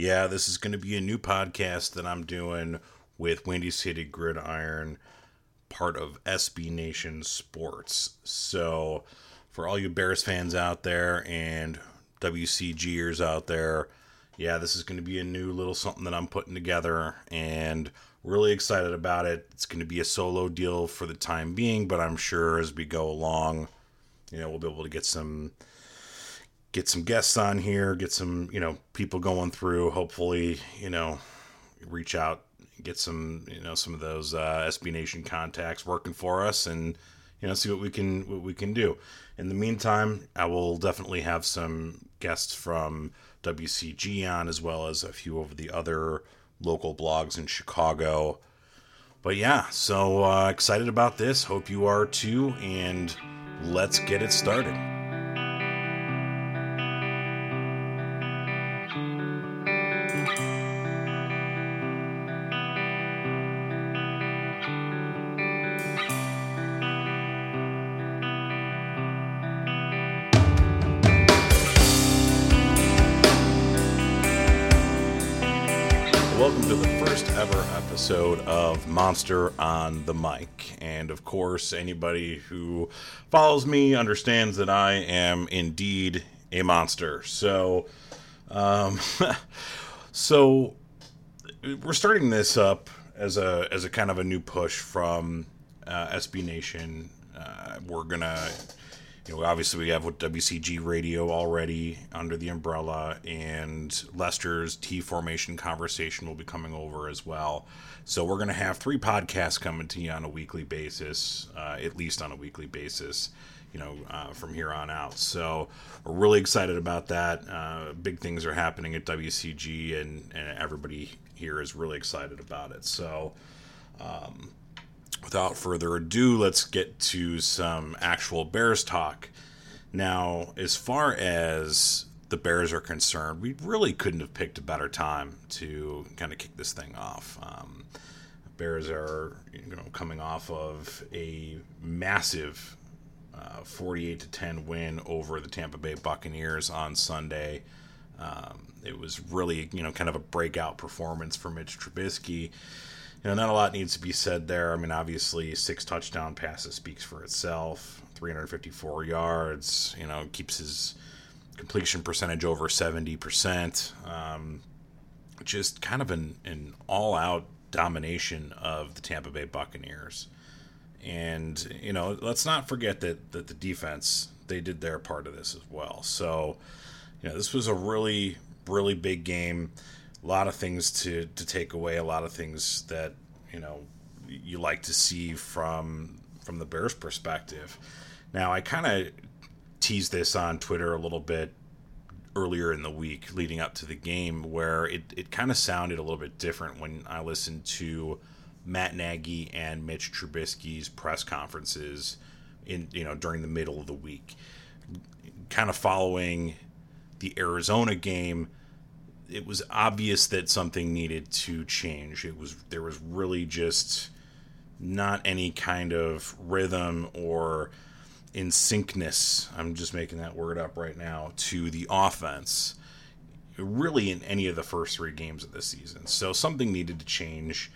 Yeah, this is going to be a new podcast that I'm doing with Windy City Gridiron, part of SB Nation Sports. So, for all you Bears fans out there and WCGers out there, yeah, this is going to be a new little something that I'm putting together and really excited about it. It's going to be a solo deal for the time being, but I'm sure as we go along, you know, we'll be able to get some get some guests on here, get some, you know, people going through, hopefully, you know, reach out, get some, you know, some of those uh, SB Nation contacts working for us and you know, see what we can what we can do. In the meantime, I will definitely have some guests from WCG on as well as a few of the other local blogs in Chicago. But yeah, so uh, excited about this. Hope you are too, and let's get it started. First ever episode of Monster on the Mic. And of course, anybody who follows me understands that I am indeed a monster. So, um, so we're starting this up as a as a kind of a new push from uh, SB Nation. Uh, we're gonna you know, obviously we have with WCG Radio already under the umbrella, and Lester's T formation conversation will be coming over as well. So we're going to have three podcasts coming to you on a weekly basis, uh, at least on a weekly basis, you know, uh, from here on out. So we're really excited about that. Uh, big things are happening at WCG, and, and everybody here is really excited about it. So, um, without further ado, let's get to some actual Bears talk. Now, as far as the Bears are concerned, we really couldn't have picked a better time to kind of kick this thing off. Um, Bears are you know coming off of a massive uh, 48 to 10 win over the Tampa Bay Buccaneers on Sunday. Um, it was really you know kind of a breakout performance for Mitch Trubisky you know, not a lot needs to be said there. I mean, obviously, six touchdown passes speaks for itself. 354 yards. You know, keeps his completion percentage over 70%. Um, just kind of an, an all out domination of the Tampa Bay Buccaneers. And, you know, let's not forget that, that the defense, they did their part of this as well. So, you know, this was a really, really big game a lot of things to to take away, a lot of things that you know you like to see from from the Bears' perspective. Now, I kind of teased this on Twitter a little bit earlier in the week leading up to the game, where it, it kind of sounded a little bit different when I listened to Matt Nagy and Mitch Trubisky's press conferences in you know during the middle of the week, kind of following the Arizona game it was obvious that something needed to change. It was there was really just not any kind of rhythm or in syncness. I'm just making that word up right now to the offense. Really, in any of the first three games of the season, so something needed to change.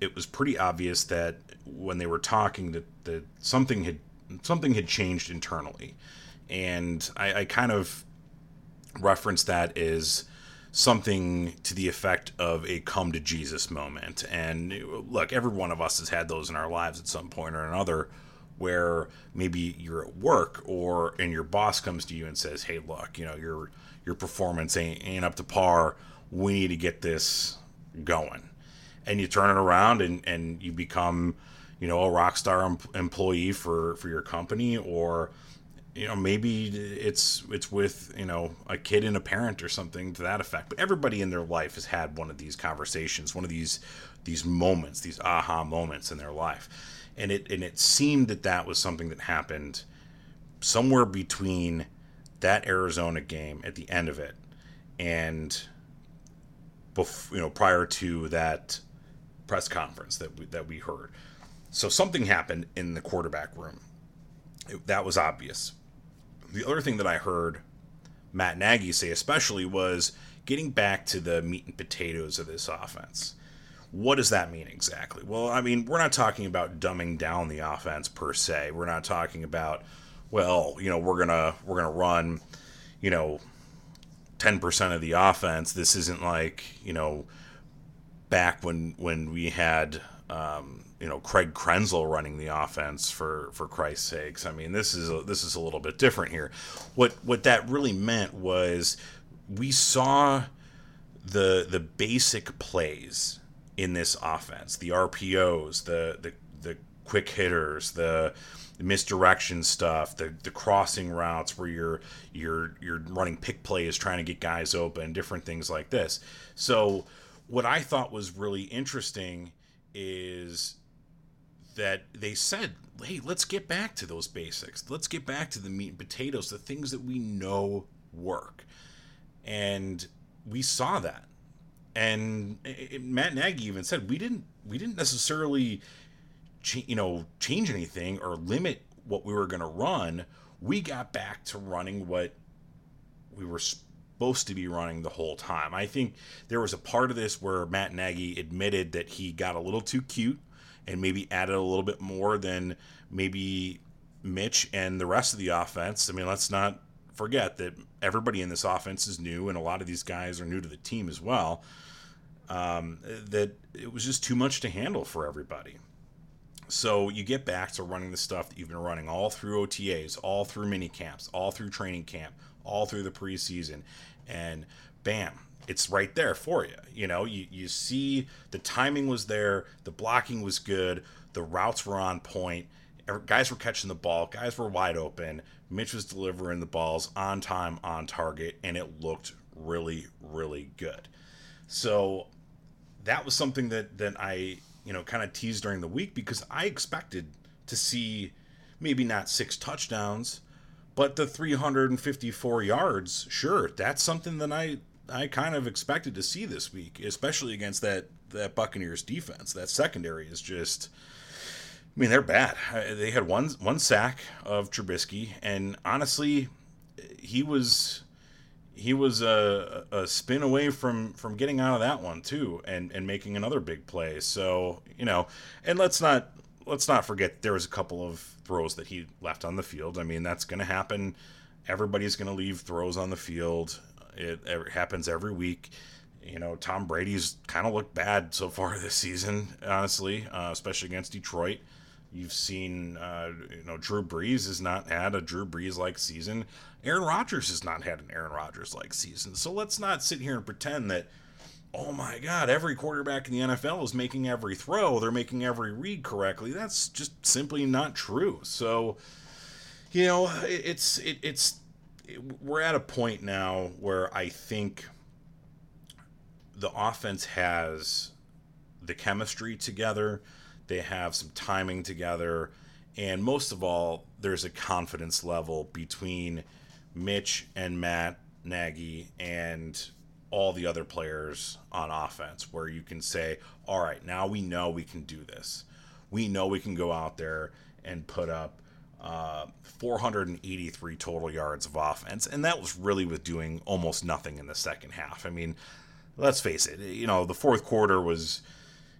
It was pretty obvious that when they were talking that that something had something had changed internally, and I, I kind of referenced that as something to the effect of a come to Jesus moment. And look, every one of us has had those in our lives at some point or another where maybe you're at work or and your boss comes to you and says, "Hey, look, you know, your your performance ain't, ain't up to par. We need to get this going." And you turn it around and and you become you know a rock star em- employee for for your company or you know maybe it's it's with you know a kid and a parent or something to that effect. But everybody in their life has had one of these conversations one of these these moments these aha moments in their life. And it and it seemed that that was something that happened somewhere between that Arizona game at the end of it and bef- you know prior to that press conference that we, that we heard. So something happened in the quarterback room. It, that was obvious the other thing that I heard Matt Nagy say, especially, was getting back to the meat and potatoes of this offense. What does that mean exactly? Well, I mean, we're not talking about dumbing down the offense per se. We're not talking about, well, you know, we're gonna we're gonna run, you know, ten percent of the offense. This isn't like you know, back when when we had um, you know Craig Krenzel running the offense for for Christ's sakes. I mean, this is a, this is a little bit different here. What what that really meant was we saw the the basic plays in this offense, the RPOs, the the the quick hitters, the misdirection stuff, the the crossing routes where you're you're you're running pick plays trying to get guys open, different things like this. So what I thought was really interesting is that they said, hey, let's get back to those basics. Let's get back to the meat and potatoes, the things that we know work. And we saw that. And it, Matt Nagy even said we didn't we didn't necessarily ch- you know change anything or limit what we were going to run. We got back to running what we were supposed to be running the whole time. I think there was a part of this where Matt Nagy admitted that he got a little too cute and maybe added a little bit more than maybe Mitch and the rest of the offense. I mean, let's not forget that everybody in this offense is new, and a lot of these guys are new to the team as well. Um, that it was just too much to handle for everybody. So you get back to running the stuff that you've been running all through OTAs, all through mini camps, all through training camp, all through the preseason, and bam, it's right there for you. You know, you, you see the timing was there, the blocking was good, the routes were on point, er, guys were catching the ball, guys were wide open, Mitch was delivering the balls on time, on target, and it looked really, really good. So that was something that that I you know kind of teased during the week because I expected to see maybe not six touchdowns, but the 354 yards. Sure, that's something that I I kind of expected to see this week, especially against that that Buccaneers defense. That secondary is just. I mean, they're bad. They had one one sack of Trubisky, and honestly, he was he was a, a spin away from from getting out of that one too, and and making another big play. So you know, and let's not let's not forget there was a couple of throws that he left on the field. I mean, that's going to happen. Everybody's going to leave throws on the field. It, it happens every week. You know, Tom Brady's kind of looked bad so far this season, honestly, uh, especially against Detroit. You've seen, uh, you know, Drew Brees has not had a Drew Brees like season. Aaron Rodgers has not had an Aaron Rodgers like season. So let's not sit here and pretend that, oh my God, every quarterback in the NFL is making every throw. They're making every read correctly. That's just simply not true. So, you know, it's it, it's it, we're at a point now where I think the offense has the chemistry together they have some timing together. And most of all, there's a confidence level between Mitch and Matt Nagy and all the other players on offense where you can say, all right, now we know we can do this. We know we can go out there and put up uh, 483 total yards of offense. And that was really with doing almost nothing in the second half. I mean, let's face it, you know, the fourth quarter was,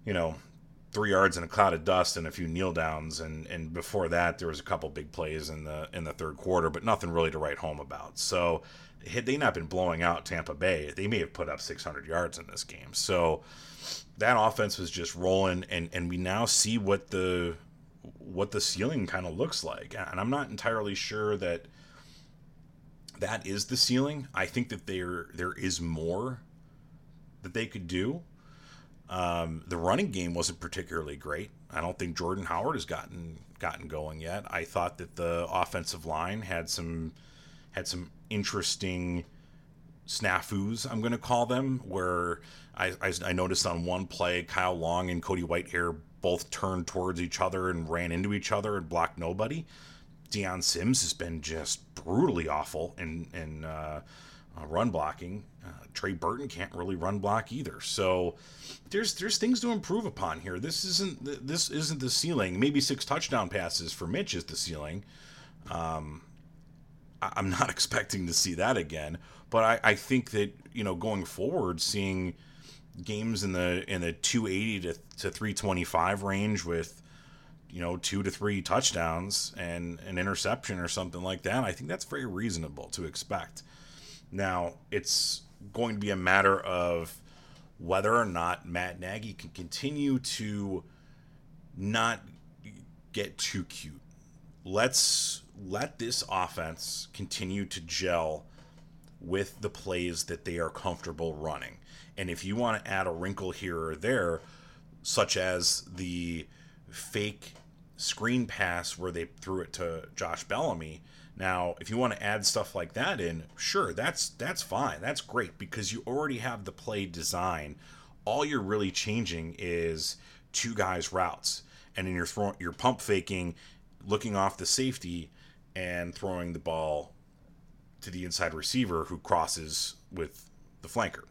you know, three yards in a cloud of dust and a few kneel downs and and before that there was a couple big plays in the in the third quarter but nothing really to write home about so had they not been blowing out Tampa Bay they may have put up 600 yards in this game so that offense was just rolling and and we now see what the what the ceiling kind of looks like and I'm not entirely sure that that is the ceiling I think that there there is more that they could do Um, the running game wasn't particularly great. I don't think Jordan Howard has gotten gotten going yet. I thought that the offensive line had some had some interesting snafus, I'm going to call them, where I, I, I, noticed on one play, Kyle Long and Cody Whitehair both turned towards each other and ran into each other and blocked nobody. Dion Sims has been just brutally awful in, in uh, uh, run blocking. Uh, Trey Burton can't really run block either. So there's there's things to improve upon here. This isn't this isn't the ceiling. Maybe six touchdown passes for Mitch is the ceiling. Um, I'm not expecting to see that again. But I, I think that you know going forward, seeing games in the in the 280 to, to 325 range with you know two to three touchdowns and an interception or something like that, I think that's very reasonable to expect. Now it's going to be a matter of whether or not Matt Nagy can continue to not get too cute. Let's let this offense continue to gel with the plays that they are comfortable running. And if you want to add a wrinkle here or there, such as the fake screen pass where they threw it to Josh Bellamy, now if you want to add stuff like that in, sure, that's that's fine. That's great because you already have the play design. All you're really changing is two guys routes. And then you're throwing you're pump faking, looking off the safety and throwing the ball to the inside receiver who crosses with the flanker.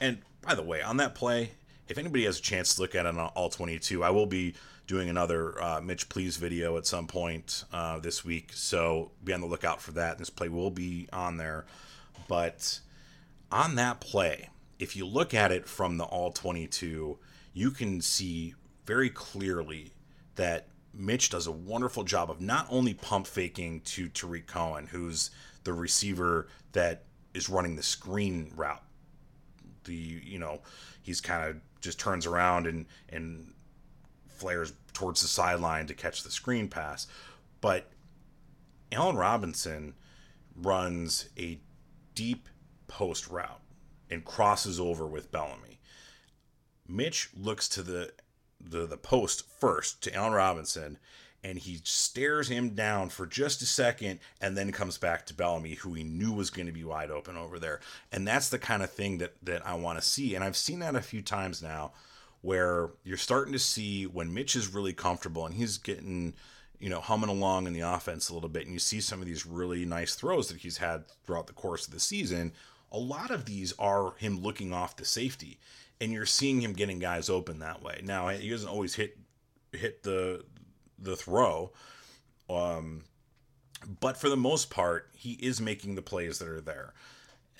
And by the way, on that play, if anybody has a chance to look at it on all 22, I will be doing another uh, Mitch Please video at some point uh, this week. So be on the lookout for that. This play will be on there. But on that play, if you look at it from the all 22, you can see very clearly that Mitch does a wonderful job of not only pump faking to Tarik Cohen, who's the receiver that is running the screen route. The you know he's kind of just turns around and and flares towards the sideline to catch the screen pass, but Allen Robinson runs a deep post route and crosses over with Bellamy. Mitch looks to the the the post first to Allen Robinson, and he stares him down for just a second, and then comes back to Bellamy, who he knew was going to be wide open over there. And that's the kind of thing that that I want to see, and I've seen that a few times now, where you're starting to see when Mitch is really comfortable and he's getting you know, humming along in the offense a little bit, and you see some of these really nice throws that he's had throughout the course of the season. A lot of these are him looking off the safety and you're seeing him getting guys open that way. Now he doesn't always hit hit the the throw, um, but for the most part, he is making the plays that are there.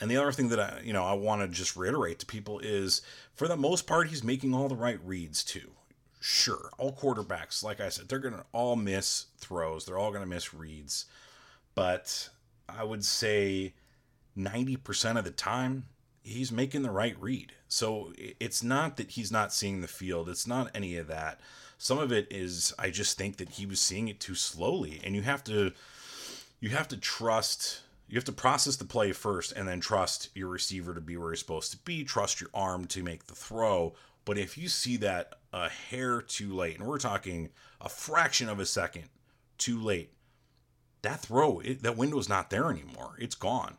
And the other thing that I you know I want to just reiterate to people is, for the most part, he's making all the right reads too. Sure, all quarterbacks, like I said, they're gonna all miss throws. They're all gonna miss reads, but I would say. 90% of the time, he's making the right read. So it's not that he's not seeing the field. It's not any of that. Some of it is I just think that he was seeing it too slowly and you have to you have to trust you have to process the play first and then trust your receiver to be where he's supposed to be, trust your arm to make the throw. But if you see that a hair too late, and we're talking a fraction of a second too late, that throw, it, that window's not there anymore. It's gone.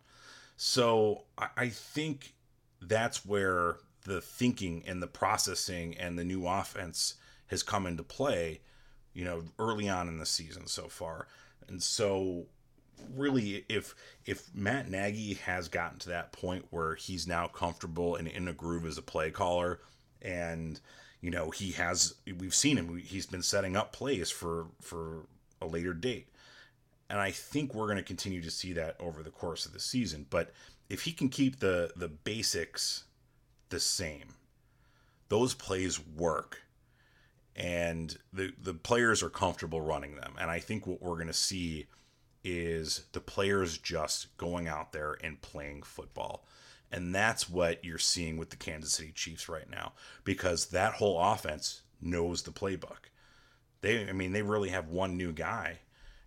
So I, I think that's where the thinking and the processing and the new offense has come into play, you know, early on in the season so far. And so really if if Matt Nagy has gotten to that point where he's now comfortable and in a groove as a play caller and you know, he has we've seen him he's been setting up plays for for a later date. And I think we're going to continue to see that over the course of the season, but if he can keep the the basics the same, those plays work, and the the players are comfortable running them. And I think what we're going to see is the players just going out there and playing football. And that's what you're seeing with the Kansas City Chiefs right now because that whole offense knows the playbook. They I mean they really have one new guy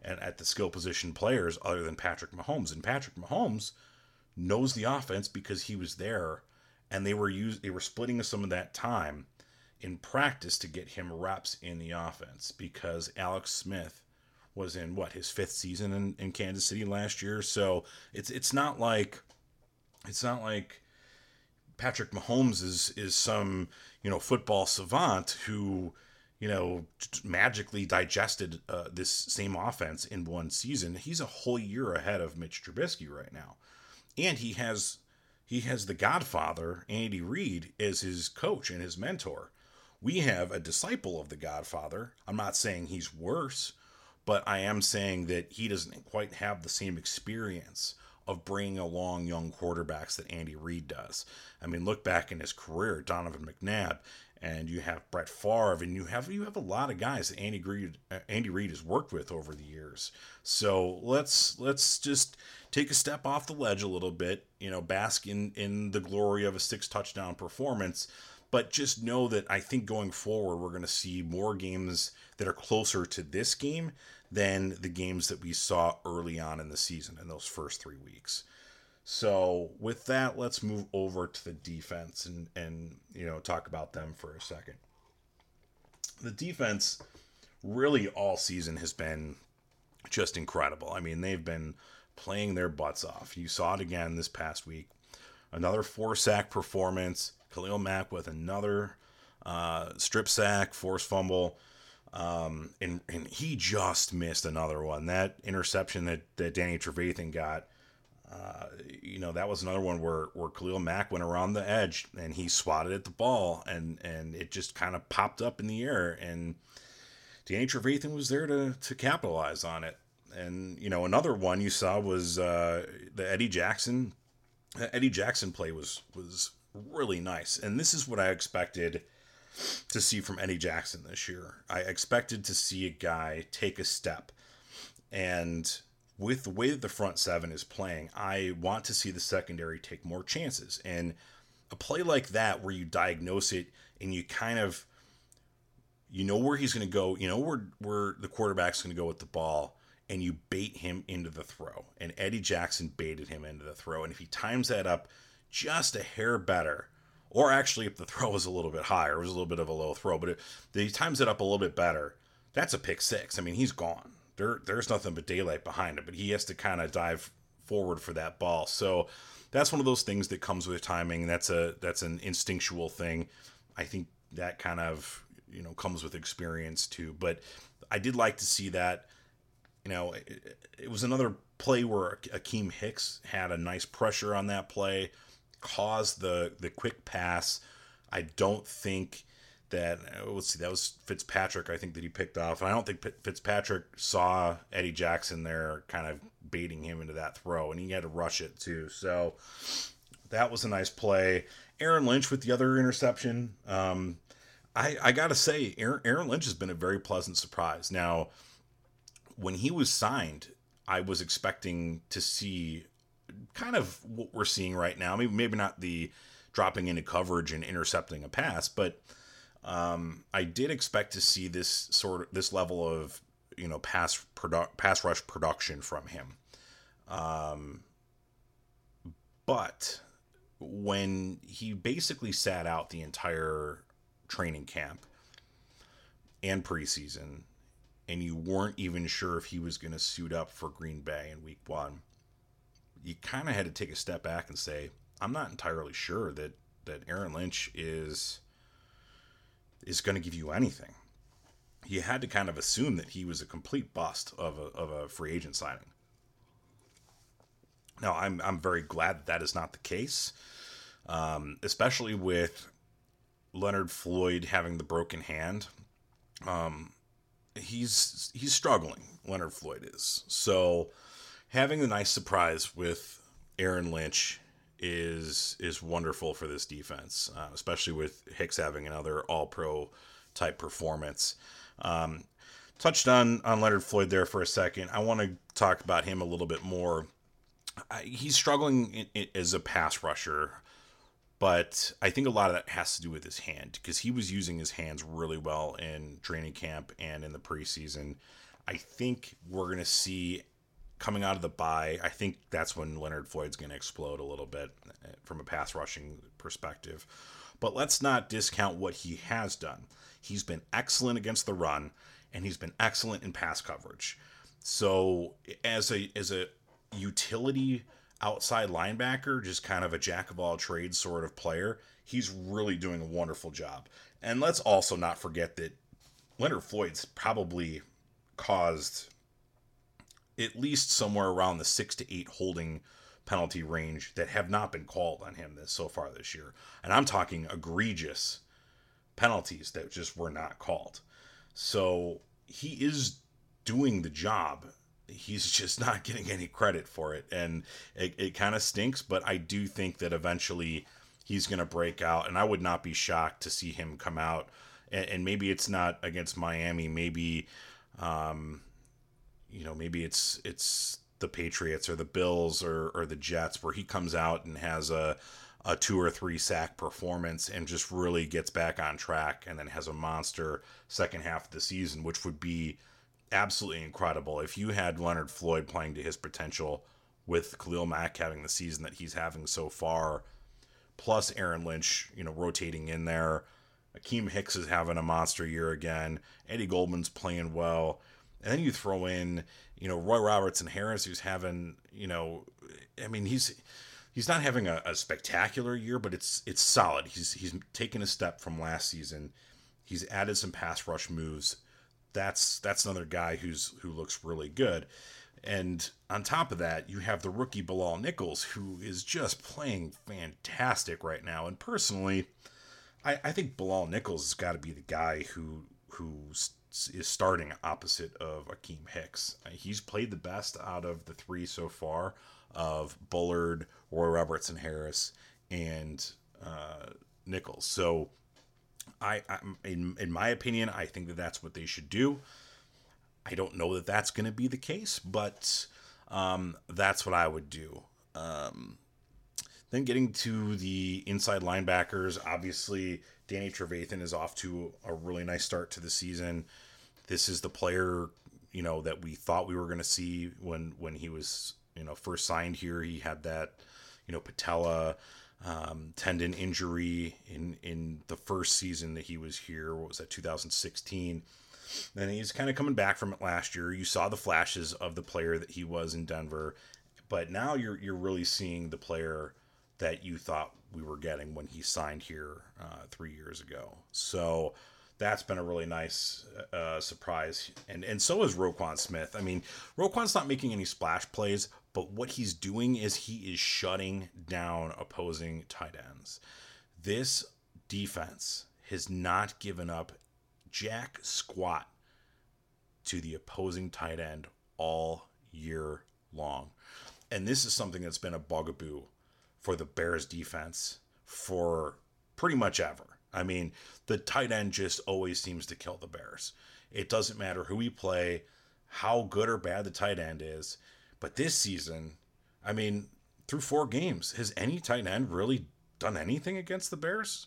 and at the skill position players other than Patrick Mahomes and Patrick Mahomes knows the offense because he was there and they were use they were splitting some of that time in practice to get him reps in the offense because Alex Smith was in what his fifth season in, in Kansas City last year. So it's it's not like it's not like Patrick Mahomes is is some you know football savant who you know magically digested uh, this same offense in one season. He's a whole year ahead of Mitch Trubisky right now, and he has he has the Godfather Andy Reid as his coach and his mentor. We have a disciple of the Godfather. I'm not saying he's worse, but I am saying that he doesn't quite have the same experience of bringing along young quarterbacks that Andy Reid does. I mean, look back in his career, Donovan McNabb, and you have Brett Favre, and you have you have a lot of guys that Andy Reid uh, Andy Reid has worked with over the years. So let's let's just take a step off the ledge a little bit, you know, bask in in the glory of a six touchdown performance but just know that I think going forward, we're going to see more games that are closer to this game than the games that we saw early on in the season in those first three weeks. So with that, let's move over to the defense and and you know talk about them for a second. The defense really all season has been just incredible. I mean, they've been playing their butts off. You saw it again this past week. Another four sack performance. Khalil Mack with another uh, strip sack, force fumble. Um, and, and he just missed another one. That interception that, that Danny Trevathan got, uh, you know, that was another one where, where Khalil Mack went around the edge and he swatted at the ball and, and it just kind of popped up in the air. And Danny Trevathan was there to, to capitalize on it. And, you know, another one you saw was uh, the Eddie Jackson. Eddie Jackson play was was really nice. And this is what I expected to see from Eddie Jackson this year. I expected to see a guy take a step. And with the way that the front seven is playing, I want to see the secondary take more chances. And a play like that where you diagnose it and you kind of you know where he's going to go, you know where where the quarterback's going to go with the ball and you bait him into the throw. And Eddie Jackson baited him into the throw. And if he times that up just a hair better. Or actually, if the throw was a little bit higher, it was a little bit of a low throw, but if he times it up a little bit better, that's a pick six. I mean, he's gone. There, there's nothing but daylight behind him, but he has to kind of dive forward for that ball. So that's one of those things that comes with timing. That's a that's an instinctual thing. I think that kind of you know comes with experience too. But I did like to see that. You know, it, it was another play where Akiem Hicks had a nice pressure on that play caused the the quick pass. I don't think that uh, let's see that was Fitzpatrick I think that he picked off. And I don't think Fitzpatrick saw Eddie Jackson there kind of baiting him into that throw and he had to rush it too. So that was a nice play. Aaron Lynch with the other interception um, I, I gotta say Aaron, Aaron Lynch has been a very pleasant surprise. Now when he was signed I was expecting to see kind of what we're seeing right now. Maybe maybe not the dropping into coverage and intercepting a pass, but um, I did expect to see this sort of this level of you know pass produ- pass rush production from him. Um, but when he basically sat out the entire training camp and preseason, and you weren't even sure if he was going to suit up for Green Bay in Week One you kind of had to take a step back and say, I'm not entirely sure that that Aaron Lynch is is going to give you anything. You had to kind of assume that he was a complete bust of a, of a free agent signing. Now, I'm I'm very glad that, that is not the case, um, especially with Leonard Floyd having the broken hand. Um, he's he's struggling. Leonard Floyd is so having the nice surprise with Aaron Lynch is is wonderful for this defense, uh, especially with Hicks having another All Pro type performance. Um, touched on on Leonard Floyd there for a second. I want to talk about him a little bit more. I, he's struggling in, in, as a pass rusher, but I think a lot of that has to do with his hand because he was using his hands really well in training camp and in the preseason. I think we're going to see coming out of the bye, I think that's when Leonard Floyd's going to explode a little bit uh, from a pass rushing perspective. But let's not discount what he has done. He's been excellent against the run, and he's been excellent in pass coverage. So as a as a utility outside linebacker, just kind of a jack of all trades sort of player, he's really doing a wonderful job. And let's also not forget that Leonard Floyd's probably caused at least somewhere around the six to eight holding penalty range that have not been called on him this so far this year. And I'm talking egregious penalties that just were not called. So he is doing the job. He's just not getting any credit for it. And it, it kind of stinks, but I do think that eventually he's going to break out. And I would not be shocked to see him come out. And, and maybe it's not against Miami. Maybe, um, you know, maybe it's it's the Patriots or the Bills or, or the Jets where he comes out and has a a two or three sack performance and just really gets back on track and then has a monster second half of the season, which would be absolutely incredible if you had Leonard Floyd playing to his potential with Khalil Mack having the season that he's having so far, plus Aaron Lynch, you know, rotating in there. Akiem Hicks is having a monster year again. Eddie Goldman's playing well. And then you throw in, you know, Roy Robertson Harris, who's having, you know, I mean, he's he's not having a, a, spectacular year, but it's it's solid. He's he's taken a step from last season. He's added some pass rush moves. That's that's another guy who's who looks really good. And on top of that, you have the rookie Bilal Nichols, who is just playing fantastic right now. And personally, I, I think Bilal Nichols has got to be the guy who who's is starting opposite of Akiem Hicks. He's played the best out of the three so far of Bullard, Roy Robertson Harris, and uh, Nichols. So, I, I in in my opinion, I think that that's what they should do. I don't know that that's going to be the case, but um, that's what I would do. Um, then getting to the inside linebackers, obviously Danny Trevathan is off to a really nice start to the season. This is the player, you know, that we thought we were going to see when when he was, you know, first signed here. He had that, you know, patella um, tendon injury in in the first season that he was here. What was that? 2016. Then he's kind of coming back from it last year. You saw the flashes of the player that he was in Denver, but now you're you're really seeing the player that you thought we were getting when he signed here uh, three years ago. So that's been a really nice uh, surprise, and and so is Roquan Smith. I mean, Roquan's not making any splash plays, but what he's doing is he is shutting down opposing tight ends. This defense has not given up jack squat to the opposing tight end all year long. And this is something that's been a bugaboo for the Bears defense for pretty much ever. I mean, the tight end just always seems to kill the Bears. It doesn't matter who we play, how good or bad the tight end is. But this season, I mean, through four games, has any tight end really done anything against the Bears?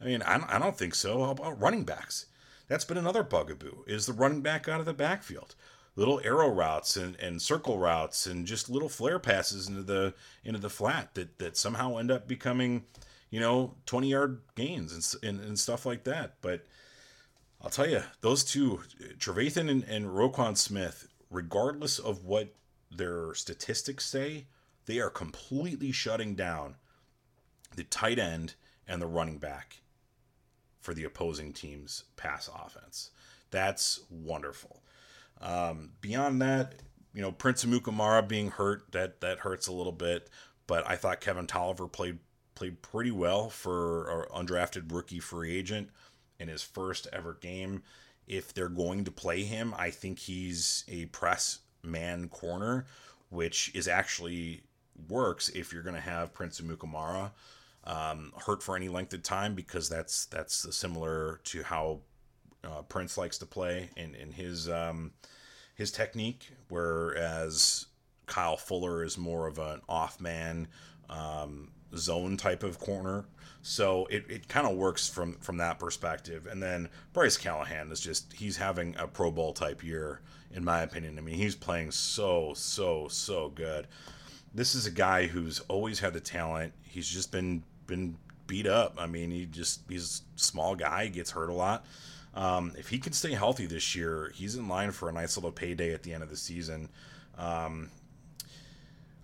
I mean, I don't think so. How about running backs? That's been another bugaboo, is the running back out of the backfield little arrow routes and, and circle routes and just little flare passes into the into the flat that that somehow end up becoming you know 20 yard gains and, and, and stuff like that. But i'll tell you those two trevathan and, and roquan smith regardless of what their statistics say they are completely shutting down the tight end and the running back for the opposing team's pass offense. That's wonderful um, beyond that, you know, Prince Amukamara being hurt that that hurts a little bit. But I thought Kevin Toliver played played pretty well for an undrafted rookie free agent in his first ever game. If they're going to play him, I think he's a press man corner, which is actually works if you're going to have Prince Amukamara um, hurt for any length of time because that's that's similar to how uh, Prince likes to play in in his um, his technique, whereas Kyle Fuller is more of an off man um, zone type of corner. So it, it kind of works from from that perspective. And then Bryce Callahan is just he's having a Pro Bowl type year in my opinion. I mean, he's playing so, so, so good. This is a guy who's always had the talent. He's just been been beat up. I mean, he just he's a small guy, gets hurt a lot. Um, if he can stay healthy this year, he's in line for a nice little payday at the end of the season. Um,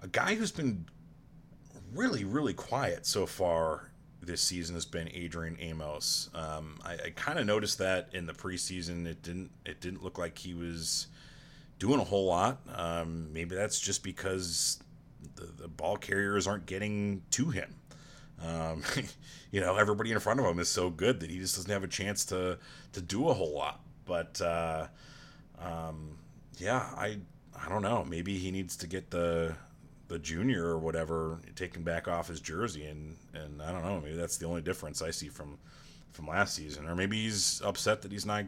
a guy who's been really, really quiet so far this season has been Adrian Amos. Um, I, I kind of noticed that in the preseason. It didn't. It didn't look like he was doing a whole lot. Um, maybe that's just because the, the ball carriers aren't getting to him. Um, you know, everybody in front of him is so good that he just doesn't have a chance to to do a whole lot. But uh, um, yeah, I I don't know. Maybe he needs to get the the junior or whatever taken back off his jersey, and and I don't know. Maybe that's the only difference I see from from last season, or maybe he's upset that he's not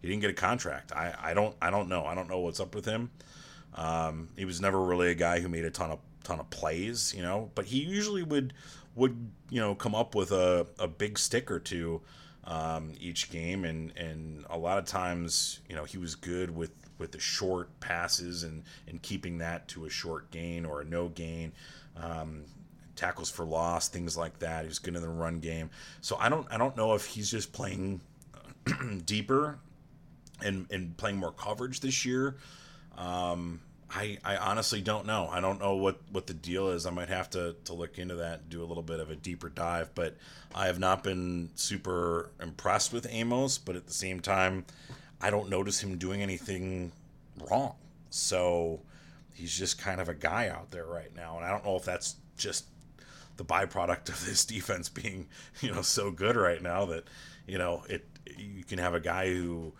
he didn't get a contract. I I don't I don't know. I don't know what's up with him. Um, he was never really a guy who made a ton of ton of plays, you know, but he usually would would you know come up with a, a big stick or two um, each game, and and a lot of times you know he was good with with the short passes and and keeping that to a short gain or a no gain. Um, tackles for loss, things like that. He's good in the run game. So I don't I don't know if he's just playing deeper and and playing more coverage this year. Um, I, I honestly don't know. I don't know what, what the deal is. I might have to, to look into that, do a little bit of a deeper dive. But I have not been super impressed with Amos. But at the same time, I don't notice him doing anything wrong. So he's just kind of a guy out there right now. And I don't know if that's just the byproduct of this defense being, you know, so good right now that, you know, it you can have a guy who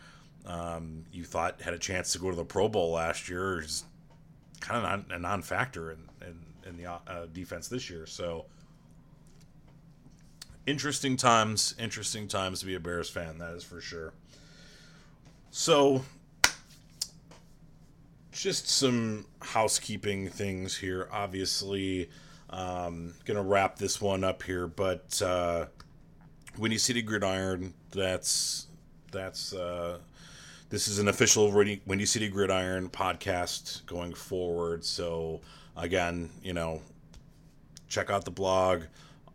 um, you thought had a chance to go to the Pro Bowl last year is kind of a non-factor in, in, in the uh, defense this year. So interesting times, interesting times to be a Bears fan. That is for sure. So just some housekeeping things here. Obviously, um, gonna wrap this one up here, but uh, Windy City Gridiron. That's that's uh, this is an official Windy City Gridiron podcast going forward. So again, you know, check out the blog.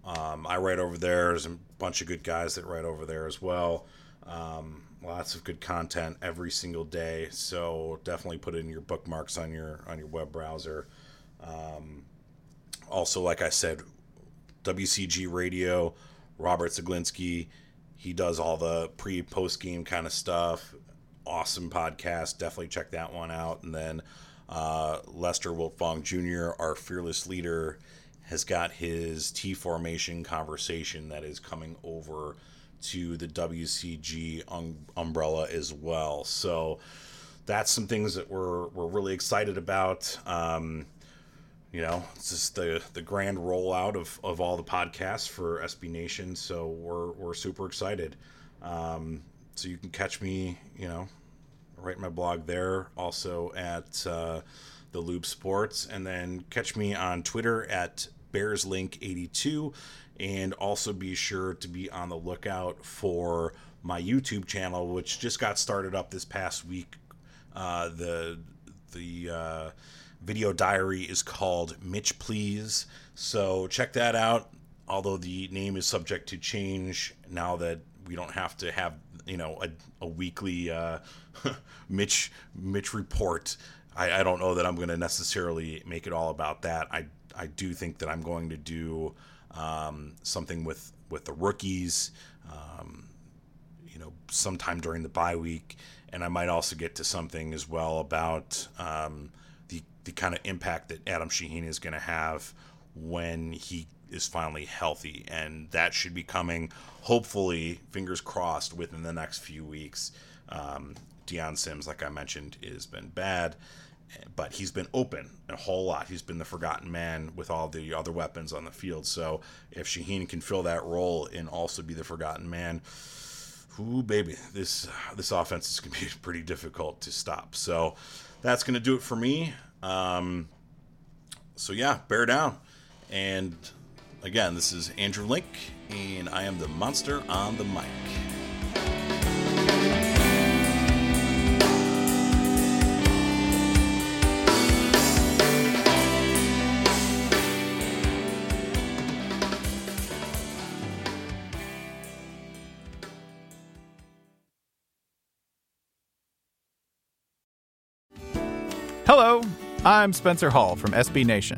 Um, I write over there. There's a bunch of good guys that write over there as well. Um, lots of good content every single day. So definitely put in your bookmarks on your on your web browser. Um, also, like I said, WCG Radio, Robert Zeglinski, he does all the pre post game kind of stuff awesome podcast. Definitely check that one out. And then uh, Lester Wiltfong Jr., our fearless leader, has got his T formation conversation that is coming over to the WCG um, umbrella as well. So that's some things that we're we're really excited about. Um, you know, it's just the the grand rollout of, of all the podcasts for SB Nation. So we're we're super excited. Um, so you can catch me, you know, write my blog there, also at uh, the Lube Sports, and then catch me on Twitter at BearsLink82, and also be sure to be on the lookout for my YouTube channel, which just got started up this past week. Uh, the the uh, video diary is called Mitch Please, so check that out. Although the name is subject to change now that we don't have to have you know a, a weekly uh, Mitch Mitch report. I, I don't know that I'm going to necessarily make it all about that. I I do think that I'm going to do um, something with with the rookies, um, you know, sometime during the bye week, and I might also get to something as well about um, the the kind of impact that Adam Shaheen is going to have when he is finally healthy, and that should be coming, hopefully, fingers crossed, within the next few weeks. Um, Dion Sims, like I mentioned, has been bad, but he's been open a whole lot. He's been the forgotten man with all the other weapons on the field. So if Shaheen can fill that role and also be the forgotten man, ooh baby, this this offense is gonna be pretty difficult to stop. So that's gonna do it for me. Um, so yeah, bear down. And Again, this is Andrew Link, and I am the monster on the mic. Hello, I'm Spencer Hall from SB Nation